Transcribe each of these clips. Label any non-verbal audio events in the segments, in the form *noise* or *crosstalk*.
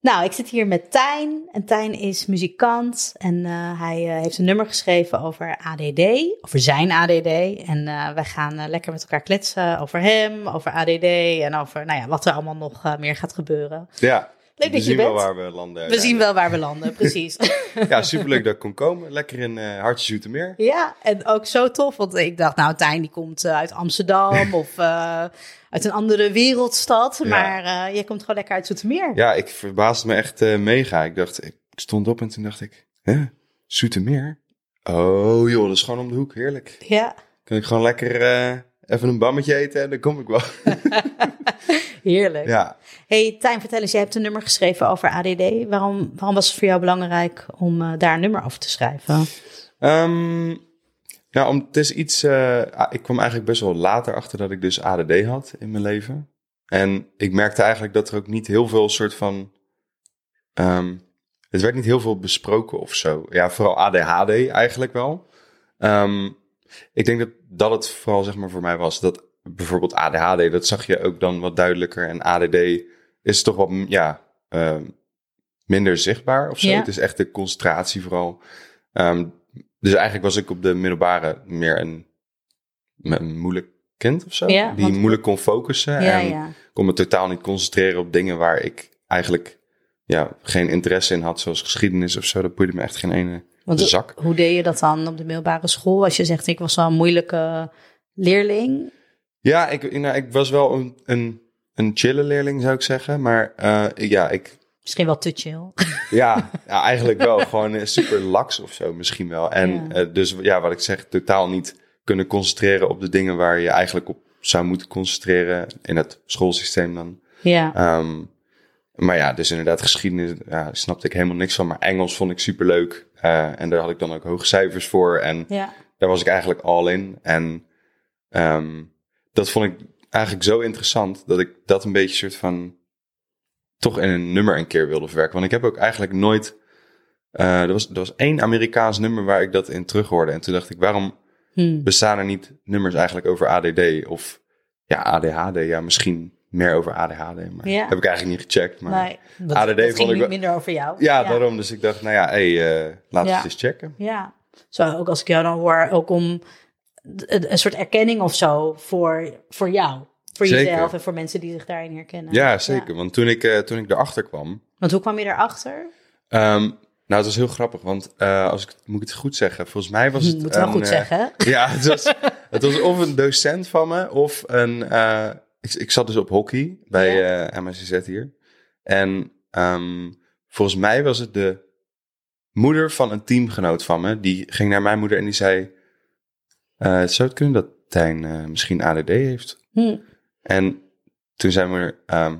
Nou, ik zit hier met Tijn. En Tijn is muzikant. En eh, hij eh, heeft een nummer geschreven over ADD. Over zijn ADD. En uh, wij gaan lekker met elkaar kletsen over hem, over ADD. En over nou ja, wat er allemaal nog meer gaat gebeuren. Ja, Leuk we dat je zien wel bent. waar we landen. We zien wel waar we landen, precies. *laughs* Ja, superleuk dat ik kon komen. Lekker in eh Hartje Zoetermeer. ja, en ook zo tof. Want ik dacht, nou, Tijn die komt eh, uit Amsterdam *laughs* of eh, uit een andere wereldstad. Ja. Maar jij komt gewoon lekker uit Zoetermeer. Ja, ik verbaasde me echt mega. Ik dacht, ik stond op en toen dacht ik, hè, Zoetermeer? Oh joh, dat is gewoon om de hoek. Heerlijk. ja. Kan ik gewoon lekker even een bammetje eten en dan kom ik wel. *laughs* heerlijk. ja. Hey Tijn, vertel eens, jij hebt een nummer geschreven over ADD. Waarom, waarom was het voor jou belangrijk om eh, daar een nummer over te schrijven? Ehm, nou, om, het is iets. eh, ah, ik kwam eigenlijk best wel later achter dat ik dus ADD had in mijn leven. En ik merkte eigenlijk dat er ook niet heel veel soort van. ehm, het werd niet heel veel besproken of zo. Ja, vooral ADHD eigenlijk wel. Ehm, ik denk dat dat het vooral zeg maar voor mij was. Dat bijvoorbeeld ADHD, dat zag je ook dan wat duidelijker. En ADD is toch wat, ja, ehm, minder zichtbaar of zo. Ja. Het is echt de concentratie vooral. Ehm, dus eigenlijk was ik op de middelbare meer een, een moeilijk kind of zo. Ja, die want- moeilijk kon focussen. Ja, en kon me totaal niet concentreren op dingen waar ik eigenlijk ja, geen interesse in had. Zoals geschiedenis of zo. Dat boeide me echt geen ene Want zak. hoe deed je dat dan op de middelbare school? Als je zegt, ik was wel een moeilijke leerling. Ja, ik, nou, ik was wel een, een, een chille leerling zou ik zeggen. Maar eh, ja, ik, Misschien wel te chill. Ja, *laughs* ja eigenlijk wel. Gewoon eh, super laks of zo misschien wel. En Ja. eh, dus ja, wat ik zeg, totaal niet kunnen concentreren op de dingen waar je eigenlijk op zou moeten concentreren in het schoolsysteem dan. Ja, Ehm, maar ja, dus inderdaad geschiedenis, ja, snapte ik helemaal niks van. Maar Engels vond ik super leuk. en daar had ik dan ook hoge cijfers voor. En ja. daar was ik eigenlijk all in. En ehm, dat vond ik eigenlijk zo interessant dat ik dat een beetje soort van toch in een nummer een keer wilde verwerken. Want ik heb ook eigenlijk nooit. eh, er, was, er was één Amerikaans nummer waar ik dat in terug hoorde. En toen dacht ik, waarom Hm. bestaan er niet nummers eigenlijk over ADD? Of ja, ADHD, ja, misschien meer over ADHD. Maar Ja. heb ik eigenlijk niet gecheckt. Maar Nee, dat, ADD dat vond ging ik niet wel- minder over jou. ja, daarom. Dus ik dacht, nou ja, hey, eh, laten we Ja. het eens checken. Ja, zo ook als ik jou dan hoor, ook om een, een soort erkenning of zo voor, voor jou. Voor Zeker. jezelf en voor mensen die zich daarin herkennen. Ja, zeker. Want toen ik, eh, toen ik erachter kwam, Want hoe kwam je erachter? Ehm, nou, het was heel grappig, want eh, als ik moet ik het goed zeggen, volgens mij was het. Moet wel een, goed eh, zeggen. *laughs* Ja, het was, *laughs* het was of een docent van me of een. ik, ik zat dus op hockey bij eh MSZ hier. En ehm, volgens mij was het de moeder van een teamgenoot van me. Die ging naar mijn moeder en die zei: eh, Zou het kunnen dat Tijn eh, misschien ADD heeft? Hm. En toen mijn moeder: ehm,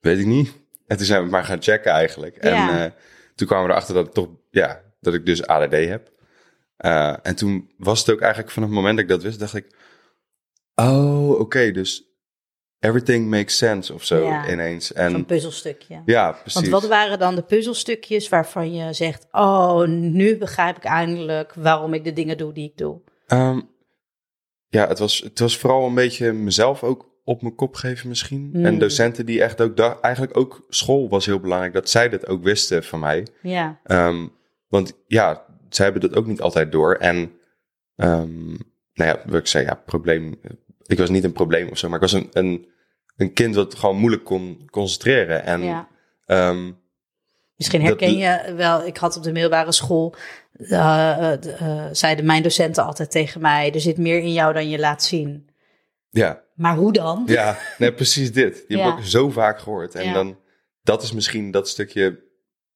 Weet ik niet. En toen zijn we maar gaan checken eigenlijk. En eh, toen kwamen we erachter dat ik toch, ja, dat ik dus ADD heb. En toen was het ook eigenlijk vanaf het moment dat ik dat wist, dacht ik, oh, oké, dus everything makes sense of zo Ja. ineens. En puzzelstukje. ja, precies. Want wat waren dan de puzzelstukjes waarvan je zegt: Oh, nu begrijp ik eindelijk waarom ik de dingen doe die ik doe? Ehm, ja, het was, het was vooral een beetje mezelf ook op mijn kop geven misschien. Mm. En docenten die echt ook, da- eigenlijk ook school was heel belangrijk, dat zij dat ook wisten van mij. Ja, Ehm, want ja, zij hebben dat ook niet altijd door. En ehm, nou ja, wat ik zei, ja, probleem. Ik was niet een probleem of zo, maar ik was een, een, een kind dat gewoon moeilijk kon concentreren. En ja. Misschien herken je wel, ik had op de middelbare school, eh, eh, eh, zeiden mijn docenten altijd tegen mij, er zit meer in jou dan je laat zien. ja, Maar hoe dan? ja nee, precies dit. Heb Ja. ik ook zo vaak gehoord. En Ja. dan, dat is misschien dat stukje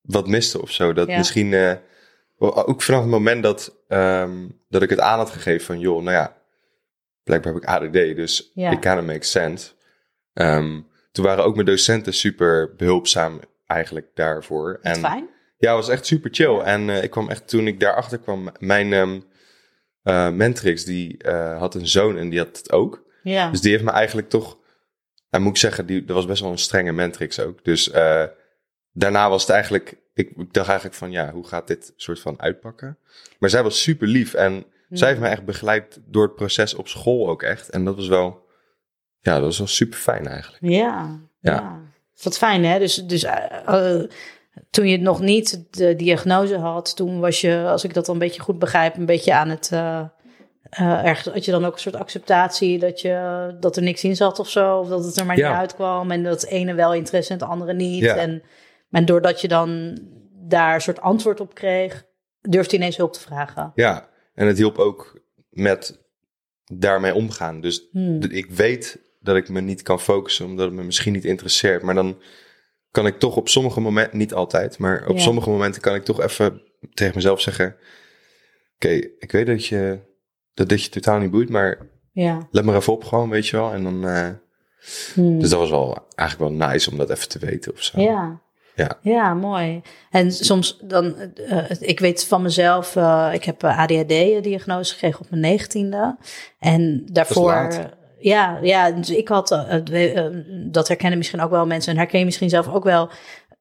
wat miste of zo. Dat Ja. misschien, ook vanaf het moment dat, ehm, dat ik het aan had gegeven van, joh, nou ja, blijkbaar heb ik ADD, dus Ja. it kind of makes sense. Ehm, toen waren ook mijn docenten super behulpzaam eigenlijk daarvoor. En fijn. ja, het was echt super chill. En eh, ik kwam echt, toen ik daarachter kwam, mijn ehm eh, mentrix, die eh, had een zoon en die had het ook. Ja. Dus die heeft me eigenlijk toch, en moet ik zeggen, die, dat was best wel een strenge mentrix ook. Dus daarna was het eigenlijk, ik, ik dacht eigenlijk van, ja, hoe gaat dit soort van uitpakken? Maar zij was super lief en zij heeft me echt begeleid door het proces op school ook echt. En dat was wel, ja, dat was wel super fijn eigenlijk. Ja, ja. Ja. Wat fijn, hè? Dus, dus uh, toen je nog niet de diagnose had, toen was je, als ik dat dan een beetje goed begrijp, een beetje aan het. Uh, uh, ergens had je dan ook een soort acceptatie dat, je, dat er niks in zat of zo. Of dat het er maar niet uitkwam. En dat het ene wel interesse en het andere niet. Ja. En, en doordat je dan daar een soort antwoord op kreeg, durfde je ineens hulp te vragen. Ja, en het hielp ook met daarmee omgaan. Dus hmm. ik weet dat ik me niet kan focussen omdat het me misschien niet interesseert. Maar dan kan ik toch op sommige momenten, niet altijd, maar op sommige momenten kan ik toch even tegen mezelf zeggen: Oké, ik weet dat je dat dit je totaal niet boeit, maar ja. let maar even op, gewoon, weet je wel. En dan. Uh, hmm. Dus dat was wel eigenlijk wel nice om dat even te weten of zo. Ja. Ja. ja, mooi. En soms dan, uh, ik weet van mezelf, uh, ik heb ADHD-diagnose gekregen op mijn negentiende. En daarvoor, ja, ja, dus ik had, uh, dat herkennen misschien ook wel mensen en herken je misschien zelf ook wel,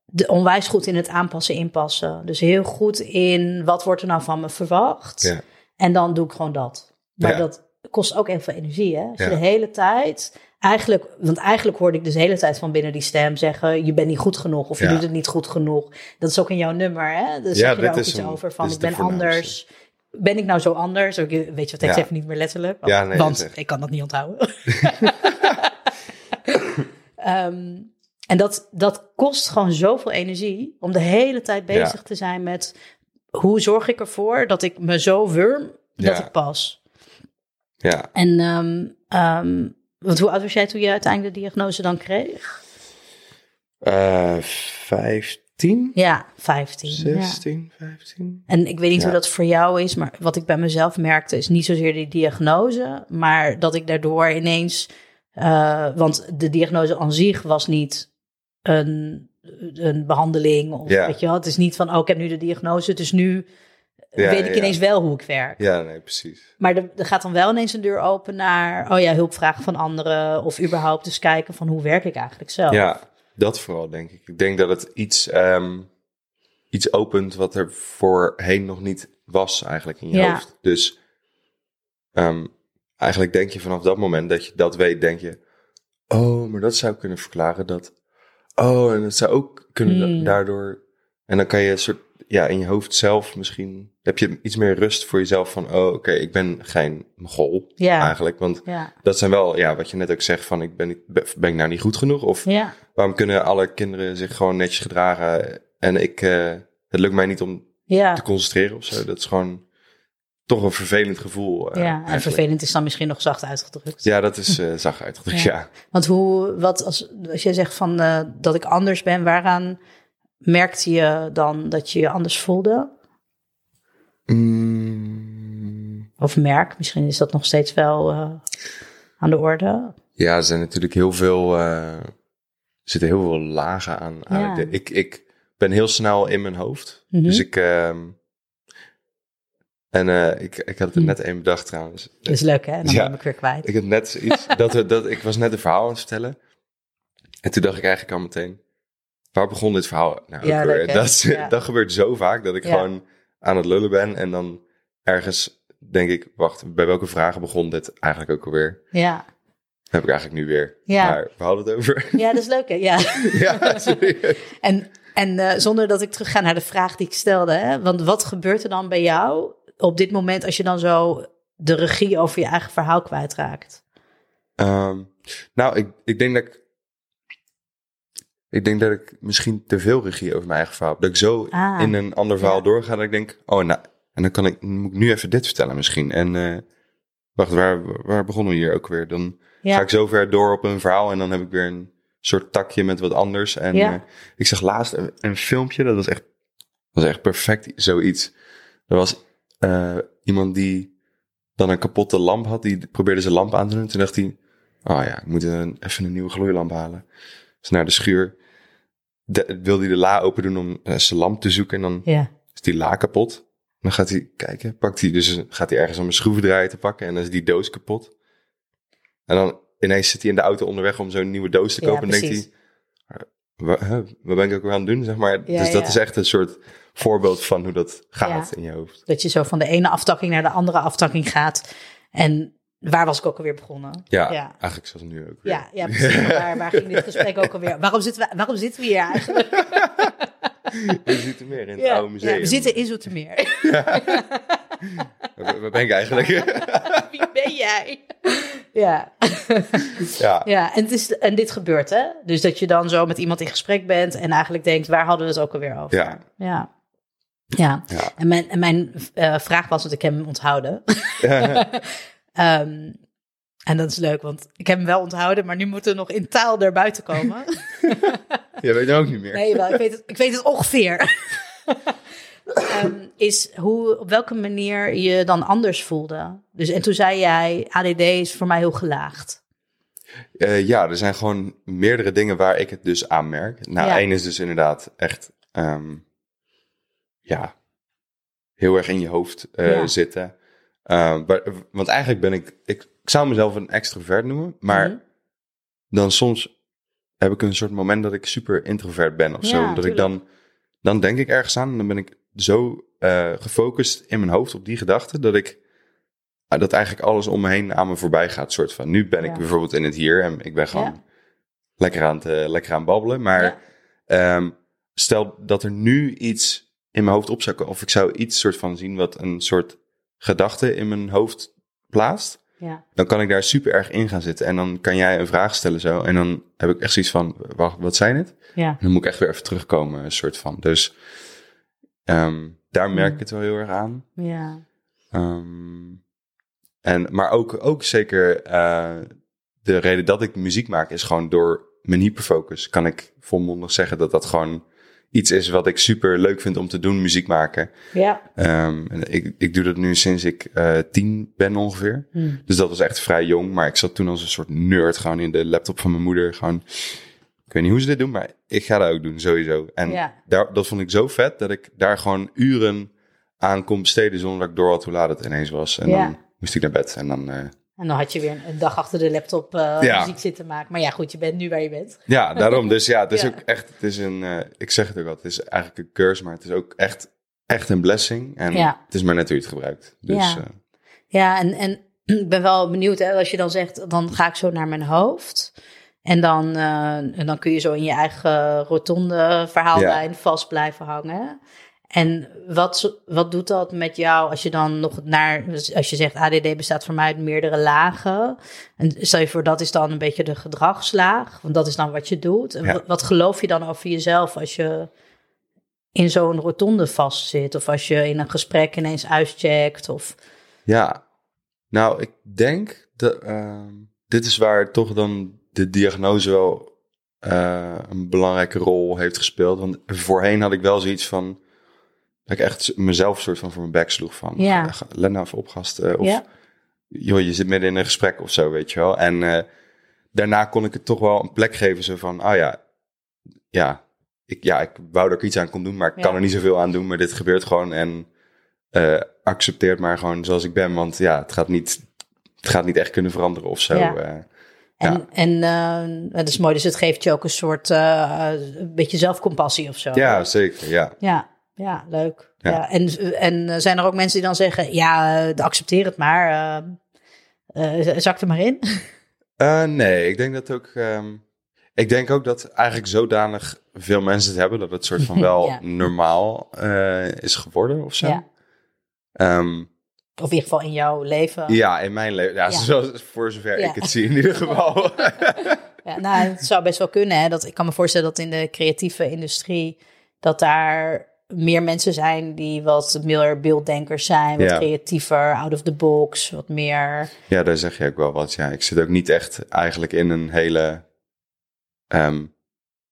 de, onwijs goed in het aanpassen, inpassen. Dus heel goed in wat wordt er nou van me verwacht. Ja. En dan doe ik gewoon dat. Maar dat kost ook heel veel energie. Hè? Als je de hele tijd eigenlijk, want eigenlijk hoorde ik dus de hele tijd van binnen die stem zeggen: je bent niet goed genoeg of je doet het niet goed genoeg. Dat is ook in jouw nummer, hè? Dus ja, zeg je daar ook iets over van: ik ben anders. Ben ik nou zo anders? Ook, weet je wat, ik zeg niet meer letterlijk. Want, ja, nee, want ik kan dat niet onthouden. um, *laughs* en dat, dat kost gewoon zoveel energie om de hele tijd bezig te zijn met hoe zorg ik ervoor dat ik me zo wurm dat ik pas. Ja. En um, um, want hoe oud was jij toen je uiteindelijk de diagnose dan kreeg? Uh, 15. Ja, 15. 16, ja. 15. En ik weet niet hoe dat voor jou is, maar wat ik bij mezelf merkte is niet zozeer die diagnose, maar dat ik daardoor ineens, uh, want de diagnose aan zich was niet een, een behandeling of weet je wel, het is niet van, oh ik heb nu de diagnose, dus nu weet ik ineens wel hoe ik werk. Ja, nee, precies. Maar er, er, gaat dan wel ineens een deur open naar, oh ja, hulpvragen van anderen. Of überhaupt eens kijken van hoe werk ik eigenlijk zelf. Ja, dat vooral denk ik. Ik denk dat het iets, um, iets opent wat er voorheen nog niet was eigenlijk in je hoofd. Dus um, eigenlijk denk je vanaf dat moment dat je dat weet, denk je, oh, maar dat zou kunnen verklaren dat, oh, en dat zou ook kunnen hmm. daardoor, en dan kan je een soort ja, in je hoofd zelf misschien heb je iets meer rust voor jezelf van, oh oké, ik ben geen mogol ja. eigenlijk. Want ja. dat zijn wel, ja, wat je net ook zegt van, ik ben, ben ik nou niet goed genoeg? Of ja. waarom kunnen alle kinderen zich gewoon netjes gedragen en ik, uh, het lukt mij niet om te concentreren of zo. Dat is gewoon toch een vervelend gevoel. Uh, ja, en vervelend is dan misschien nog zacht uitgedrukt. Ja, dat is uh, zacht uitgedrukt, ja. Want hoe, wat als, als jij zegt van dat ik anders ben, waaraan merkte je dan dat je je anders voelde? Mm. Of merk, misschien is dat nog steeds wel uh, aan de orde. Ja, er zijn natuurlijk heel veel, uh, er zitten heel veel lagen aan. Ja. Ik, ik ben heel snel in mijn hoofd. Mm -hmm. Dus ik, uh, en uh, ik, ik had het hm. net één bedacht trouwens. Dat is leuk hè, dan ja, ben ik weer kwijt. Ik had net iets, *laughs* dat, dat, ik was net een verhaal aan het vertellen. En toen dacht ik eigenlijk al meteen, waar begon dit verhaal nou ja, leuk, dat, ja. *laughs* dat gebeurt zo vaak dat ik gewoon aan het lullen ben en dan ergens denk ik, wacht, bij welke vragen begon dit eigenlijk ook alweer? Ja. heb ik eigenlijk nu weer. Ja. Maar we hadden het over. *laughs* Ja, dat is leuk hè? Ja. *laughs* ja, en en uh, zonder dat ik terug ga naar de vraag die ik stelde, hè? want wat gebeurt er dan bij jou op dit moment als je dan zo de regie over je eigen verhaal kwijtraakt? Um, nou, ik, ik denk dat ik ik denk dat ik misschien te veel regie over mijn eigen verhaal heb. Dat ik zo ah, in een ander verhaal doorga dat ik denk, oh nou, en dan kan ik, moet ik nu even dit vertellen misschien. En uh, wacht, waar, waar begonnen we hier ook weer? Dan ga ik zo ver door op een verhaal en dan heb ik weer een soort takje met wat anders. En uh, ik zag laatst een, een, filmpje, dat was echt, was echt perfect zoiets. Er was uh, iemand die dan een kapotte lamp had, die probeerde zijn lamp aan te doen. Toen dacht hij, oh ja, ik moet een, even een nieuwe gloeilamp halen. Dus naar de schuur de, wil hij de la open doen om uh, zijn lamp te zoeken. En dan ja. is die la kapot. Dan gaat hij kijken, pakt hij dus gaat hij ergens om een schroevendraaier te pakken en dan is die doos kapot. En dan ineens zit hij in de auto onderweg om zo'n nieuwe doos te kopen. en denkt hij, wat, wat ben ik ook weer aan het doen, zeg maar. dus dat is echt een soort voorbeeld van hoe dat gaat in je hoofd. Dat je zo van de ene aftakking naar de andere aftakking gaat. En waar was ik ook alweer begonnen? Ja, Ja. eigenlijk zoals nu ook. weer. Ja, ja precies. Maar *laughs* Waar, waar ging dit gesprek ook alweer? Waarom zitten we, waarom zitten we hier eigenlijk? Je ziet er meer in het Ja, oude museum. ja, we zitten in Zoetermeer. Waar *laughs* waar ben ik eigenlijk? *laughs* Wie ben jij? Ja. ja. ja en, het is, en dit gebeurt, hè? Dus dat je dan zo met iemand in gesprek bent en eigenlijk denkt, waar hadden we het ook alweer over? Ja. Ja. Ja. Ja. En mijn, en mijn eh, vraag was, want ik heb hem onthouden. Ehm, en dat is leuk, want ik heb hem wel onthouden, maar nu moeten we nog in taal naar buiten komen. *laughs* Je weet het ook niet meer. Nee, wel, ik, weet het, ik weet het ongeveer. *laughs* Ehm, is hoe, op welke manier je dan anders voelde. Dus, en toen zei jij, ADD is voor mij heel gelaagd. Eh, ja, er zijn gewoon meerdere dingen waar ik het dus aan merk. Nou, Ja. één is dus inderdaad echt, ehm, ja, heel erg in je hoofd eh, Ja. zitten. Eh, maar- want eigenlijk ben ik, ik, ik zou mezelf een extrovert noemen, maar Mhm. dan soms heb ik een soort moment dat ik super introvert ben of zo. Ja, Dat ik dan, dan denk ik ergens aan en dan ben ik zo eh, gefocust in mijn hoofd op die gedachte dat ik ah, dat eigenlijk alles om me heen aan me voorbij gaat. Soort van, nu ben ik Ja. bijvoorbeeld in het hier en ik ben gewoon Ja. lekker, aan het, eh, lekker aan babbelen. Maar ehm, stel dat er nu iets in mijn hoofd op zou komen, of ik zou iets soort van zien wat een soort gedachte in mijn hoofd plaatst Ja. dan kan ik daar super erg in gaan zitten. En dan kan jij een vraag stellen zo. En dan heb ik echt zoiets van, wacht, wat zijn het? Ja. En dan moet ik echt weer even terugkomen, een soort van. Dus ehm, daar merk ik het wel heel erg aan. Ja. Ehm, en, maar ook, ook zeker eh, de reden dat ik muziek maak is gewoon door mijn hyperfocus. Kan ik volmondig zeggen dat dat gewoon iets is wat ik super leuk vind om te doen, muziek maken. Ja. Ehm, en ik, ik doe dat nu sinds ik eh, tien ben ongeveer. Hm. Dus dat was echt vrij jong. Maar ik zat toen als een soort nerd gewoon in de laptop van mijn moeder. Gewoon, ik weet niet hoe ze dit doen, maar ik ga dat ook doen, sowieso. En Ja. daar, dat vond ik zo vet dat ik daar gewoon uren aan kon besteden zonder dat ik door had hoe laat het ineens was. En Ja. dan moest ik naar bed en dan... eh, En dan had je weer een dag achter de laptop eh, Ja. muziek zitten maken. Maar ja, goed, je bent nu waar je bent. ja, daarom. Dus ja, het is *laughs* Ja. ook echt, het is een, eh, ik zeg het ook al, het is eigenlijk een curse, maar het is ook echt, echt een blessing. En Ja. het is maar net hoe je het gebruikt. Dus Ja. eh, Ja, en, en *clears throat* ik ben wel benieuwd, hè, als je dan zegt, dan ga ik zo naar mijn hoofd. En dan, en dan kun je zo in je eigen rotonde verhaallijn vast blijven hangen. En wat, wat doet dat met jou als je dan nog naar, als je zegt ADD bestaat voor mij uit meerdere lagen. En stel je voor, dat is dan een beetje de gedragslaag, want dat is dan wat je doet. En Ja. wat, wat geloof je dan over jezelf als je in zo'n rotonde vastzit? Of als je in een gesprek ineens uitcheckt? Of, Ja, nou, ik denk dat ehm, dit is waar toch dan de diagnose wel eh, een belangrijke rol heeft gespeeld. Want voorheen had ik wel zoiets van dat ik echt mezelf soort van voor mijn bek sloeg van, Ja. let nou even op gast. eh, of Ja. joh, je zit midden in een gesprek of zo, weet je wel. En eh, daarna kon ik het toch wel een plek geven, zo van, ah ja, ja, ik, ja, ik wou dat ik iets aan kon doen, maar ik Ja. kan er niet zoveel aan doen. Maar dit gebeurt gewoon en eh accepteert maar gewoon zoals ik ben. Want ja, het gaat niet, het gaat niet echt kunnen veranderen of zo. Ja. En, Ja. en dat is mooi, dus het geeft je ook een soort, een beetje zelfcompassie of zo. ja, zeker, ja. Ja, ja leuk. Ja. Ja. En, en eh, zijn er ook mensen die dan zeggen, ja, eh, accepteer het maar, eh, zak er maar in. Nee, ik denk dat ook. ehm, ik denk ook dat eigenlijk zodanig veel mensen het hebben dat het soort van *laughs* wel Ja. normaal is geworden of zo. Ja. Ehm, Of in ieder geval in jouw leven. ja, in mijn leven. Ja. Zoals, voor zover ik het zie in ieder geval. *laughs* Ja, nou, het zou best wel kunnen. Hè? Dat, ik kan me voorstellen dat in de creatieve industrie... dat daar meer mensen zijn die wat meer beelddenkers zijn. Wat Ja. creatiever, out of the box, wat meer... ja, daar zeg je ook wel wat. Ja, ik zit ook niet echt eigenlijk in een hele ehm,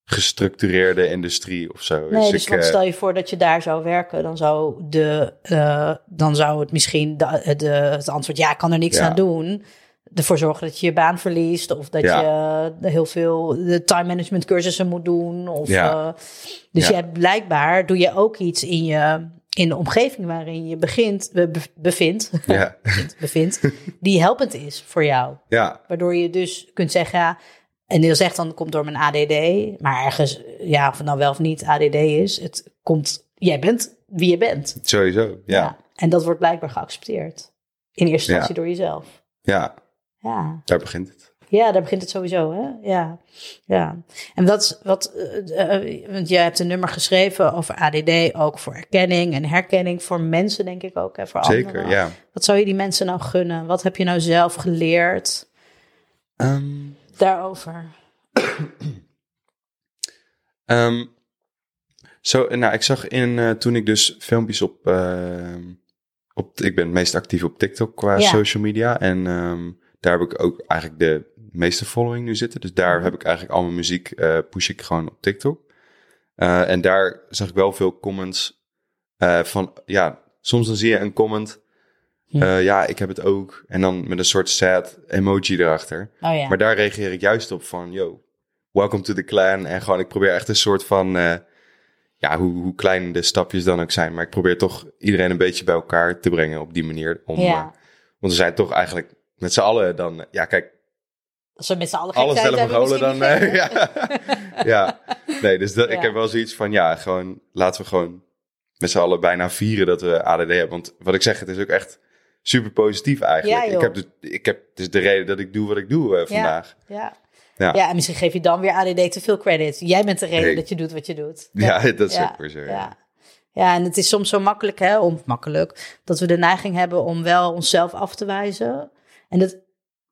gestructureerde industrie of zo. Nee, dus ik, want eh, stel je voor dat je daar zou werken, dan zou, de, eh, dan zou het misschien de, de, het antwoord ja, ik kan er niks Ja. aan doen. Ervoor zorgen dat je je baan verliest of dat je heel veel de time management cursussen moet doen. Of, Ja. eh, dus Ja. je hebt blijkbaar doe je ook iets in je in de omgeving waarin je begint, be- bevindt, ja, *laughs* bevindt, die helpend is voor jou. ja, Waardoor je dus kunt zeggen, ja, en Neil zegt dan, komt door mijn ADD. Maar ergens, ja, of het nou wel of niet ADD is, het komt, jij bent wie je bent. sowieso. Ja, En dat wordt blijkbaar geaccepteerd. In eerste instantie door jezelf. ja. Ja. Daar begint het. Ja, daar begint het sowieso, hè? Ja, ja. En is wat, uh, uh, want jij hebt een nummer geschreven over ADD, ook voor erkenning en herkenning voor mensen, denk ik ook, hè, voor Zeker, anderen. ja. Wat zou je die mensen nou gunnen? Wat heb je nou zelf geleerd Ehm, daarover? *clears throat* Ehm, zo, nou, ik zag in, eh, toen ik dus filmpjes op, ehm, op, ik ben het meest actief op TikTok qua Ja. social media. En daar heb ik ook eigenlijk de meeste following nu zitten. Dus daar Mhm. heb ik eigenlijk al mijn muziek, eh, push ik gewoon op TikTok. Eh, en daar zag ik wel veel comments eh, van, ja, soms dan zie je een comment, eh, ja, ik heb het ook. En dan met een soort sad emoji erachter. Oh ja. Maar daar reageer ik juist op van, yo, welcome to the clan. En gewoon, ik probeer echt een soort van, ja, hoe, hoe klein de stapjes dan ook zijn. Maar ik probeer toch iedereen een beetje bij elkaar te brengen op die manier. Om, ja. want we zijn toch eigenlijk met z'n allen dan, ja kijk, Als we met z'n allen gek alle zijn, Mongolen dan, eh, *laughs* ja. ja. Nee, dus dat, ik heb wel zoiets van, ja, gewoon, laten we gewoon met z'n allen bijna vieren dat we ADD hebben. Want wat ik zeg, het is ook echt super positief eigenlijk. Ja, ik heb, dus, ik heb, het is de reden dat ik doe wat ik doe eh, vandaag. Ja. Ja. Ja. en misschien geef je dan weer ADD te veel credit. Jij bent de reden Nee. dat je doet wat je doet. Ja, dat is Ja. ook weer zo. Ja. Ja. ja, en het is soms zo makkelijk, hè, om makkelijk, dat we de neiging hebben om wel onszelf af te wijzen. En dat,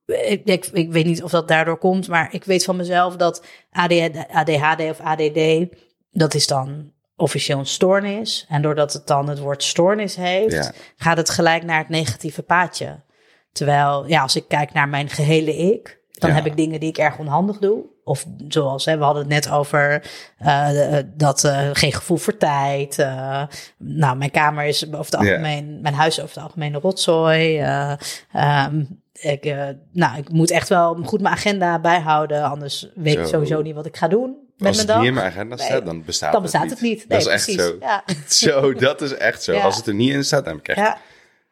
ik, ik, ik weet niet of dat daardoor komt, maar ik weet van mezelf dat ADHD, ADHD of ADD, dat is dan officieel een stoornis. En doordat het dan het woord stoornis heeft, Ja. gaat het gelijk naar het negatieve paadje. Terwijl, ja, als ik kijk naar mijn gehele ik, dan Ja. heb ik dingen die ik erg onhandig doe. Of zoals, hè, we hadden het net over eh, eh, dat eh, geen gevoel voor tijd. nou, mijn kamer is over het algemeen, mijn huis is over het algemeen een rotzooi. ehm, ik, eh, nou, ik moet echt wel goed mijn agenda bijhouden, anders weet ik sowieso niet wat ik ga doen met Als het niet in mijn agenda staat, Nee. dan bestaat, dan bestaat het niet. Nee, dat is echt precies. zo. Ja. *laughs* Zo, dat is echt zo. Ja. Als het er niet in staat, dan heb ik echt ja,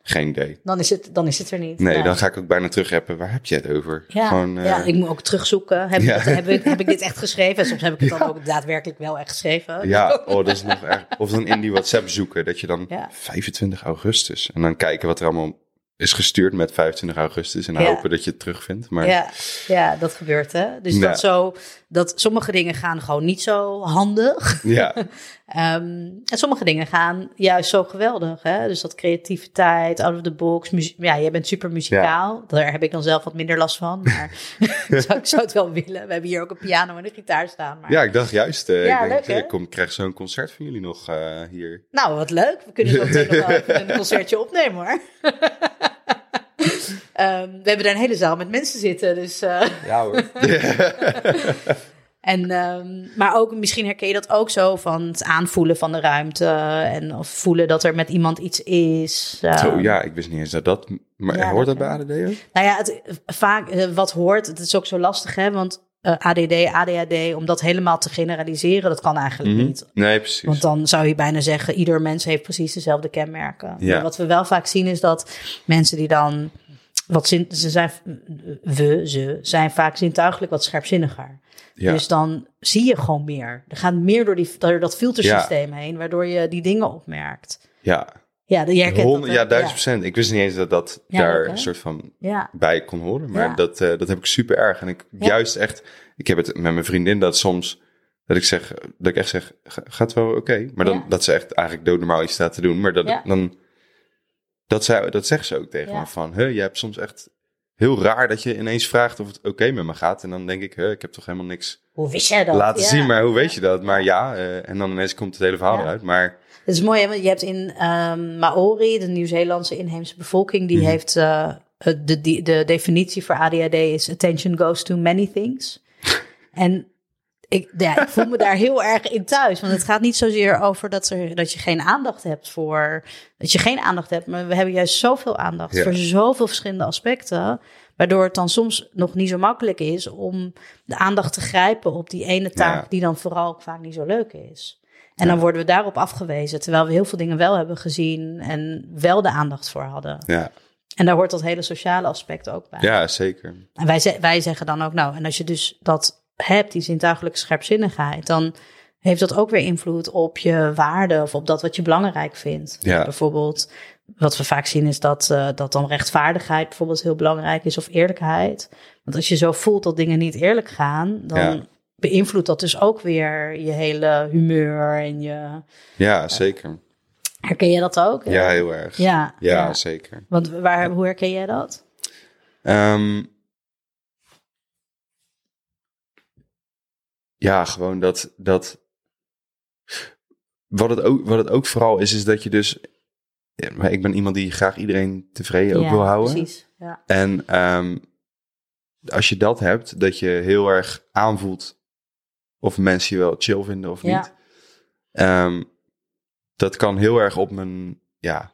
geen idee. dan is, het, dan is het er niet. Nee, dan ga ik ook bijna terugreppen. Waar heb je het over? Ja, Gewoon, eh, ja, ik moet ook terugzoeken. Heb, ik, heb, ik, heb ik dit echt geschreven? En soms heb ik het dan *laughs* ook daadwerkelijk wel echt geschreven. ja, *laughs* oh, dat is nog erg. Of dan in die WhatsApp zoeken, dat je dan Ja. 25 augustus. En dan kijken wat er allemaal is gestuurd met 25 augustus. En Ja. hopen dat je het terugvindt. Maar Ja, ja, dat gebeurt hè. Dus Ja. dat, zo, dat sommige dingen gaan gewoon niet zo handig. ja, *laughs* Ehm, en sommige dingen gaan juist zo geweldig. Hè? Dus dat creativiteit, out of the box. ja, jij bent super muzikaal. Daar heb ik dan zelf wat minder last van. Maar *laughs* *laughs* zou, ik zou het wel willen. We hebben hier ook een piano en een gitaar staan. Maar... ja, ik dacht juist. eh, Ja, ik, denk, leuk, hè? ik kom, krijg zo'n concert van jullie nog eh, hier. Nou, wat leuk. We kunnen zo nog wel even een concertje opnemen hoor. Ehm, we hebben daar een hele zaal met mensen zitten. Dus, eh, Ja hoor. *laughs* en, ehm, maar ook misschien herken je dat ook zo van het aanvoelen van de ruimte. En of voelen dat er met iemand iets is. Ehm, Zo, ja, ik wist niet eens dat dat... Maar Ja, hoort dat bij ADD ook? Nou ja, het, vaak eh, wat hoort, het is ook zo lastig hè. Want eh, ADD, ADHD, om dat helemaal te generaliseren, dat kan eigenlijk Mhm. niet. Nee, precies. Want dan zou je bijna zeggen, ieder mens heeft precies dezelfde kenmerken. Ja. Maar wat we wel vaak zien is dat mensen die dan, wat zin, ze zijn, we, ze, zijn vaak zintuigelijk wat scherpzinniger. ja. Dus dan zie je gewoon meer. Er gaat meer door, die, door dat filtersysteem heen, waardoor je die dingen opmerkt. ja. Ja, je herkent Honderd- dat, ja, duizend procent. Ik wist niet eens dat dat Ja, daar ook, een soort van Ja, bij kon horen. Maar Ja. dat, eh, dat heb ik super erg. En ik Ja. juist echt, ik heb het met mijn vriendin dat soms, dat ik zeg, dat ik echt zeg, "Ga- gaat wel oké. Maar dan, Ja. dat ze echt eigenlijk doodnormaal iets staat te doen. Maar dat, Ja. dan, dat, zij, dat zegt ze ook tegen Ja. me van, huh, je hebt soms echt heel raar dat je ineens vraagt of het oké met me gaat. En dan denk ik, huh, ik heb toch helemaal niks hoe wist jij dat? laten Ja. zien. Maar hoe weet je dat? Maar ja, eh, en dan ineens komt het hele verhaal eruit. Maar Het is mooi, hè, want je hebt in ehm, Maori, de Nieuw-Zeelandse inheemse bevolking, die Mhm. heeft eh, de, de, de definitie voor ADHD is attention goes to many things. *laughs* en ik, ja, ik voel me daar *laughs* heel erg in thuis, want het gaat niet zozeer over dat, er, dat je geen aandacht hebt voor, dat je geen aandacht hebt, maar we hebben juist zoveel aandacht Ja. voor zoveel verschillende aspecten. Waardoor het dan soms nog niet zo makkelijk is om de aandacht te grijpen op die ene taak Ja. die dan vooral ook vaak niet zo leuk is. En dan worden we daarop afgewezen, terwijl we heel veel dingen wel hebben gezien en wel de aandacht voor hadden. ja, En daar hoort dat hele sociale aspect ook bij. ja zeker. En wij, wij zeggen dan ook, nou, en als je dus dat hebt, die zintuigelijke scherpzinnigheid, dan heeft dat ook weer invloed op je waarde of op dat wat je belangrijk vindt. Ja. Bijvoorbeeld, wat we vaak zien is dat, eh, dat dan rechtvaardigheid bijvoorbeeld heel belangrijk is of eerlijkheid. Want als je zo voelt dat dingen niet eerlijk gaan, dan Ja. beïnvloedt dat dus ook weer je hele humeur en je. Ja, zeker. Herken jij dat ook? Ja, heel erg. Ja, Ja, ja. zeker. Want waar, hoe herken jij dat? Ehm, ja, gewoon dat, dat. Wat het, ook, wat het ook vooral is, is dat je dus. Ja, maar ik ben iemand die graag iedereen tevreden ook wil houden. Precies. Ja. En ehm, als je dat hebt, dat je heel erg aanvoelt of mensen je wel chill vinden of niet. Ehm, dat kan heel erg op mijn ja,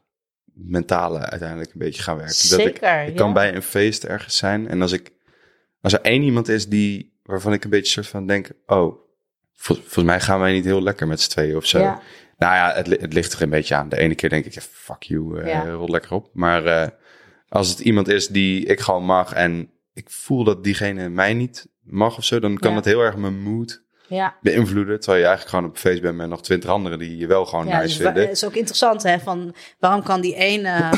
mentale uiteindelijk een beetje gaan werken. Dat ik, Zeker. ik kan bij een feest ergens zijn en als ik als er één iemand is die waarvan ik een beetje soort van denk, oh, vol- volgens mij gaan wij niet heel lekker met z'n tweeën of zo. Ja. Nou ja, het, het ligt er een beetje aan. De ene keer denk ik, fuck you, eh Ja. lekker op. Maar eh, als het iemand is die ik gewoon mag en ik voel dat diegene mij niet mag of zo, dan kan Ja. het heel erg mijn mood Ja. beïnvloeden. Terwijl je eigenlijk gewoon op feest bent met nog twintig anderen die je wel gewoon Ja, nice dus wa- vinden. het is ook interessant, hè? Van waarom kan die ene,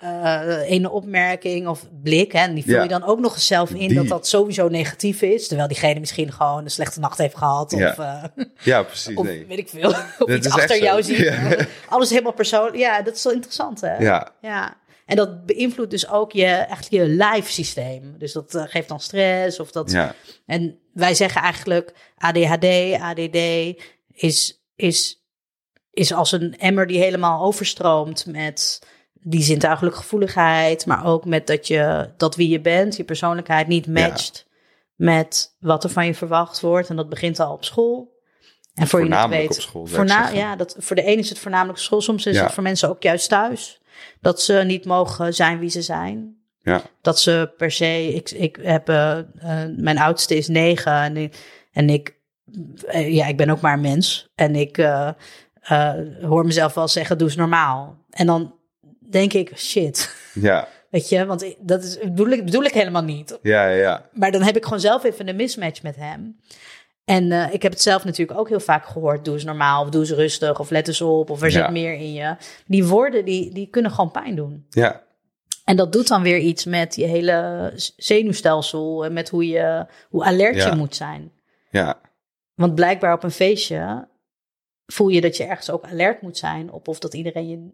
eh, ene opmerking of blik, hè, en die vul Ja. je dan ook nog eens zelf in Die- dat dat sowieso negatief is, terwijl diegene misschien gewoon een slechte nacht heeft gehad of, Ja. eh, Ja, precies. of nee. weet ik veel, *laughs* of iets achter jou ziet. Ja. *laughs* Alles helemaal persoonlijk. Ja, dat is wel interessant, hè? Ja, Ja. En dat beïnvloedt dus ook je, echt je live systeem. Dus dat eh, geeft dan stress of dat ja, en wij zeggen eigenlijk ADHD, ADD is, is, is als een emmer die helemaal overstroomt met die zintuigelijke gevoeligheid, maar ook met dat je dat wie je bent, je persoonlijkheid niet matcht met wat er van je verwacht wordt. En dat begint al op school. En voor je het weet, op school, voorna- ja, dat, voor de een is het voornamelijk op school. Soms is Ja. het voor mensen ook juist thuis. Dat ze niet mogen zijn wie ze zijn ja, dat ze per se. Ik, ik heb. eh, eh, mijn oudste is negen. En ik. En ik eh, ja, ik ben ook maar een mens. En ik hoor mezelf wel zeggen: doe eens normaal. En dan denk ik: shit. ja, *laughs* Weet je, want dat is, bedoel, ik, bedoel ik helemaal niet. ja, ja, Maar dan heb ik gewoon zelf even een mismatch met hem. En eh, ik heb het zelf natuurlijk ook heel vaak gehoord. Doe eens normaal, of doe eens rustig, of let eens op, of er Ja. zit meer in je. Die woorden, die, die kunnen gewoon pijn doen. ja, En dat doet dan weer iets met je hele zenuwstelsel en met hoe, je, hoe alert Ja. je moet zijn. ja, Want blijkbaar op een feestje voel je dat je ergens ook alert moet zijn op of dat iedereen je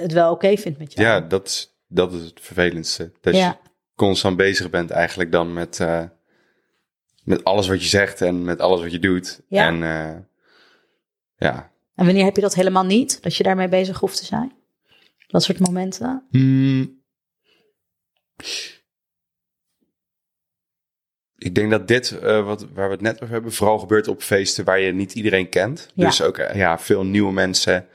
het wel oké vindt met jou. ja, dat is, dat is het vervelendste. Dat Ja. je constant bezig bent eigenlijk dan met, eh, met alles wat je zegt en met alles wat je doet. Ja. En eh, ja. En wanneer heb je dat helemaal niet, dat je daarmee bezig hoeft te zijn? Dat soort momenten? Hmm. Ik denk dat dit, eh, wat, waar we het net over hebben, vooral gebeurt op feesten waar je niet iedereen kent. Ja. Dus ook ja, veel nieuwe mensen.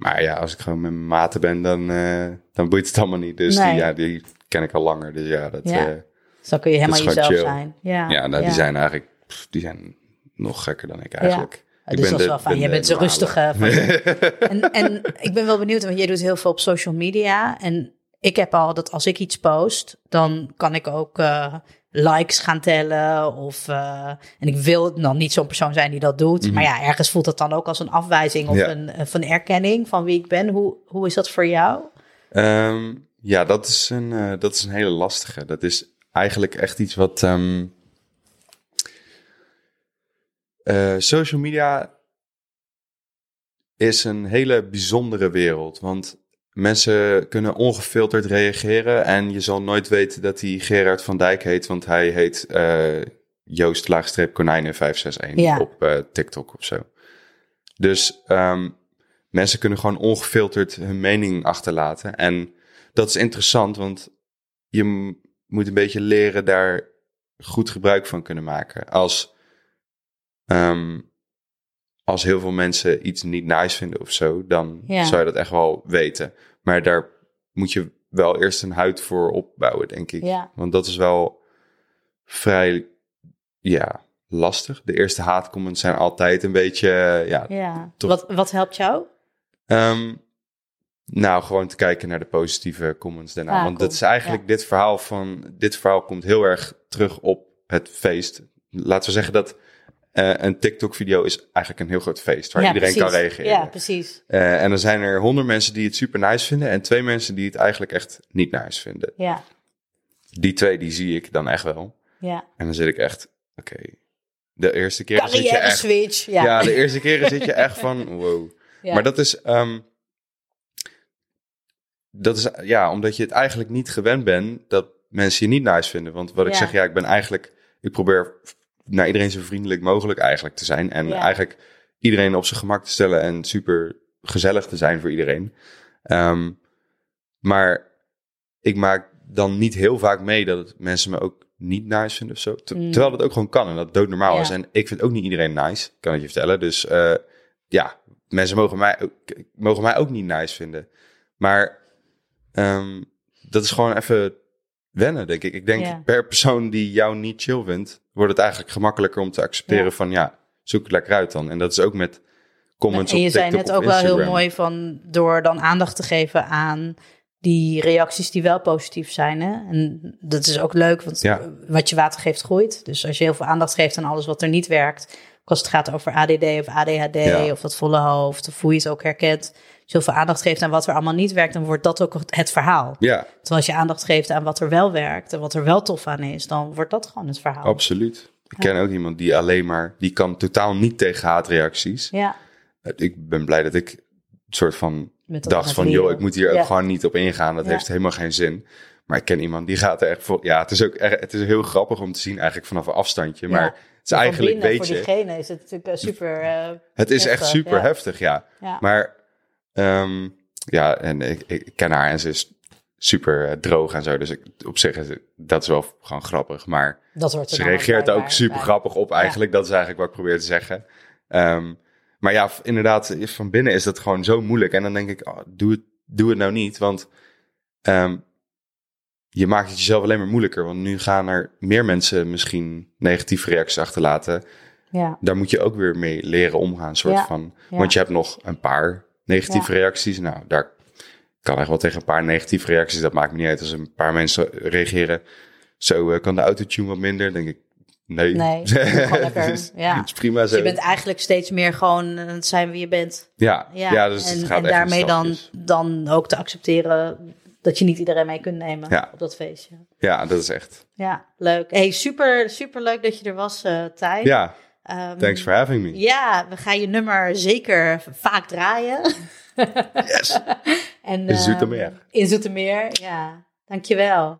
Maar ja, als ik gewoon met mijn maten ben, dan, eh, dan boeit het allemaal niet. Dus Nee. die, ja, die ken ik al langer. Dus ja, dat, Ja. eh, Dus dan kun je helemaal jezelf chill. zijn. Ja, ja, nou, die zijn eigenlijk pff, die zijn nog gekker dan ik eigenlijk. Ik dus ben dat is wel fijn. Jij de bent zo rustig. eh, van- *laughs* en, en ik ben wel benieuwd, want jij doet heel veel op social media. En ik heb al dat als ik iets post, dan kan ik ook likes gaan tellen. Of, eh, en ik wil dan niet zo'n persoon zijn die dat doet. Maar ja, ergens voelt dat dan ook als een afwijzing of Mhm. Ja. een, eh, van erkenning van wie ik ben. Hoe, hoe is dat voor jou? Ehm, ja, dat is, een, eh, dat is een hele lastige. Dat is eigenlijk echt iets wat. ehm, eh, social media is een hele bijzondere wereld. Want mensen kunnen ongefilterd reageren. En je zal nooit weten dat hij Gerard van Dijk heet. Want hij heet eh, Joost Laagstreep Konijnen 561 Ja. op eh, TikTok of zo. Dus ehm, mensen kunnen gewoon ongefilterd hun mening achterlaten. En dat is interessant, want je moet een beetje leren daar goed gebruik van kunnen maken. Als, ehm, als heel veel mensen iets niet nice vinden of zo, dan Ja. zou je dat echt wel weten. Maar daar moet je wel eerst een huid voor opbouwen, denk ik. Ja. Want dat is wel vrij, ja, lastig. De eerste haatcomments zijn altijd een beetje, ja, Ja. Toch- Wat, wat helpt jou? Ehm, nou, gewoon te kijken naar de positieve comments daarna. Ah, Want cool. dat is eigenlijk dit verhaal van... Dit verhaal komt heel erg terug op het feest. Laten we zeggen dat Eh, een TikTok-video is eigenlijk een heel groot feest waar Ja, iedereen kan reageren. Ja, precies. Eh, en dan zijn er honderd mensen die het super nice vinden en twee mensen die het eigenlijk echt niet nice vinden. Ja, Die twee, die zie ik dan echt wel. ja. En dan zit ik echt, oké. De eerste keer zit je echt... switch. Ja. Ja. de eerste keren zit je echt van, *laughs* wow. Ja. Maar dat is, ehm, dat is, ja, omdat je het eigenlijk niet gewend bent dat mensen je niet nice vinden. Want wat ik zeg, ja, ik ben eigenlijk, ik probeer naar iedereen zo vriendelijk mogelijk eigenlijk te zijn. En Ja. eigenlijk iedereen op zijn gemak te stellen en super gezellig te zijn voor iedereen. Ehm, maar ik maak dan niet heel vaak mee dat mensen me ook niet nice vinden of zo. Ter- Mm. Terwijl dat ook gewoon kan en dat doodnormaal Ja. is. En ik vind ook niet iedereen nice, kan ik je vertellen. Dus eh, ja, mensen mogen mij, ook, mogen mij ook niet nice vinden. Maar ehm, dat is gewoon even wennen, denk ik. Ik denk Ja. per persoon die jou niet chill vindt, wordt het eigenlijk gemakkelijker om te accepteren Ja. van ja, zoek het lekker uit dan. En dat is ook met comments en je op zei net ook wel heel mooi van door dan aandacht te geven aan die reacties die wel positief zijn. Hè? En dat is ook leuk, want Ja. wat je water geeft groeit. Dus als je heel veel aandacht geeft aan alles wat er niet werkt, als het gaat over ADD of ADHD Ja. of dat volle hoofd, of hoe je het ook herkent. Als je heel veel aandacht geeft aan wat er allemaal niet werkt, dan wordt dat ook het verhaal. Ja, Terwijl als je aandacht geeft aan wat er wel werkt en wat er wel tof aan is, dan wordt dat gewoon het verhaal. absoluut. Ik ken ook iemand die alleen maar, die kan totaal niet tegen haatreacties. Ja, Ik ben blij dat ik een soort van dacht van, joh, ik moet hier Ja. ook gewoon niet op ingaan. Dat heeft helemaal geen zin. Maar ik ken iemand die gaat er echt voor. Ja, het is ook het is heel grappig om te zien eigenlijk vanaf een afstandje. Maar Van eigenlijk, weet voor je, diegene is het natuurlijk eh, super... eh, het is echt super ja. heftig, ja. ja. Maar ehm, ja, en ik, ik ken haar en ze is super eh, droog en zo. Dus ik, op zich is dat is wel gewoon grappig. Maar dat wordt ze reageert ook super bij. grappig op eigenlijk. Dat is eigenlijk wat ik probeer te zeggen. Ehm, maar ja, inderdaad, van binnen is dat gewoon zo moeilijk. En dan denk ik, oh, doe, het, doe het nou niet. Want ehm, je maakt het jezelf alleen maar moeilijker. Want nu gaan er meer mensen misschien negatieve reacties achterlaten. Ja, Daar moet je ook weer mee leren omgaan. Soort Ja, van. Want je hebt nog een paar negatieve reacties. Nou, daar kan echt wel tegen een paar negatieve reacties. Dat maakt me niet uit als een paar mensen reageren. Zo eh, kan de autotune wat minder. denk ik, nee. Nee, *laughs* lekker. Dus Ja. Is prima dus zo. je bent eigenlijk steeds meer gewoon eh, het zijn wie je bent. ja, Ja, ja. dus en, het gaat en echt daarmee dan, dan ook te accepteren dat je niet iedereen mee kunt nemen Ja. op dat feestje. Ja, dat is echt. Ja, leuk. Hey, super, super leuk dat je er was, Tijn. Ja, Ehm, thanks for having me. Ja, we gaan je nummer zeker vaak draaien. Yes. *laughs* en, In ehm, Zoetermeer. In Zoetermeer, ja. Dankjewel.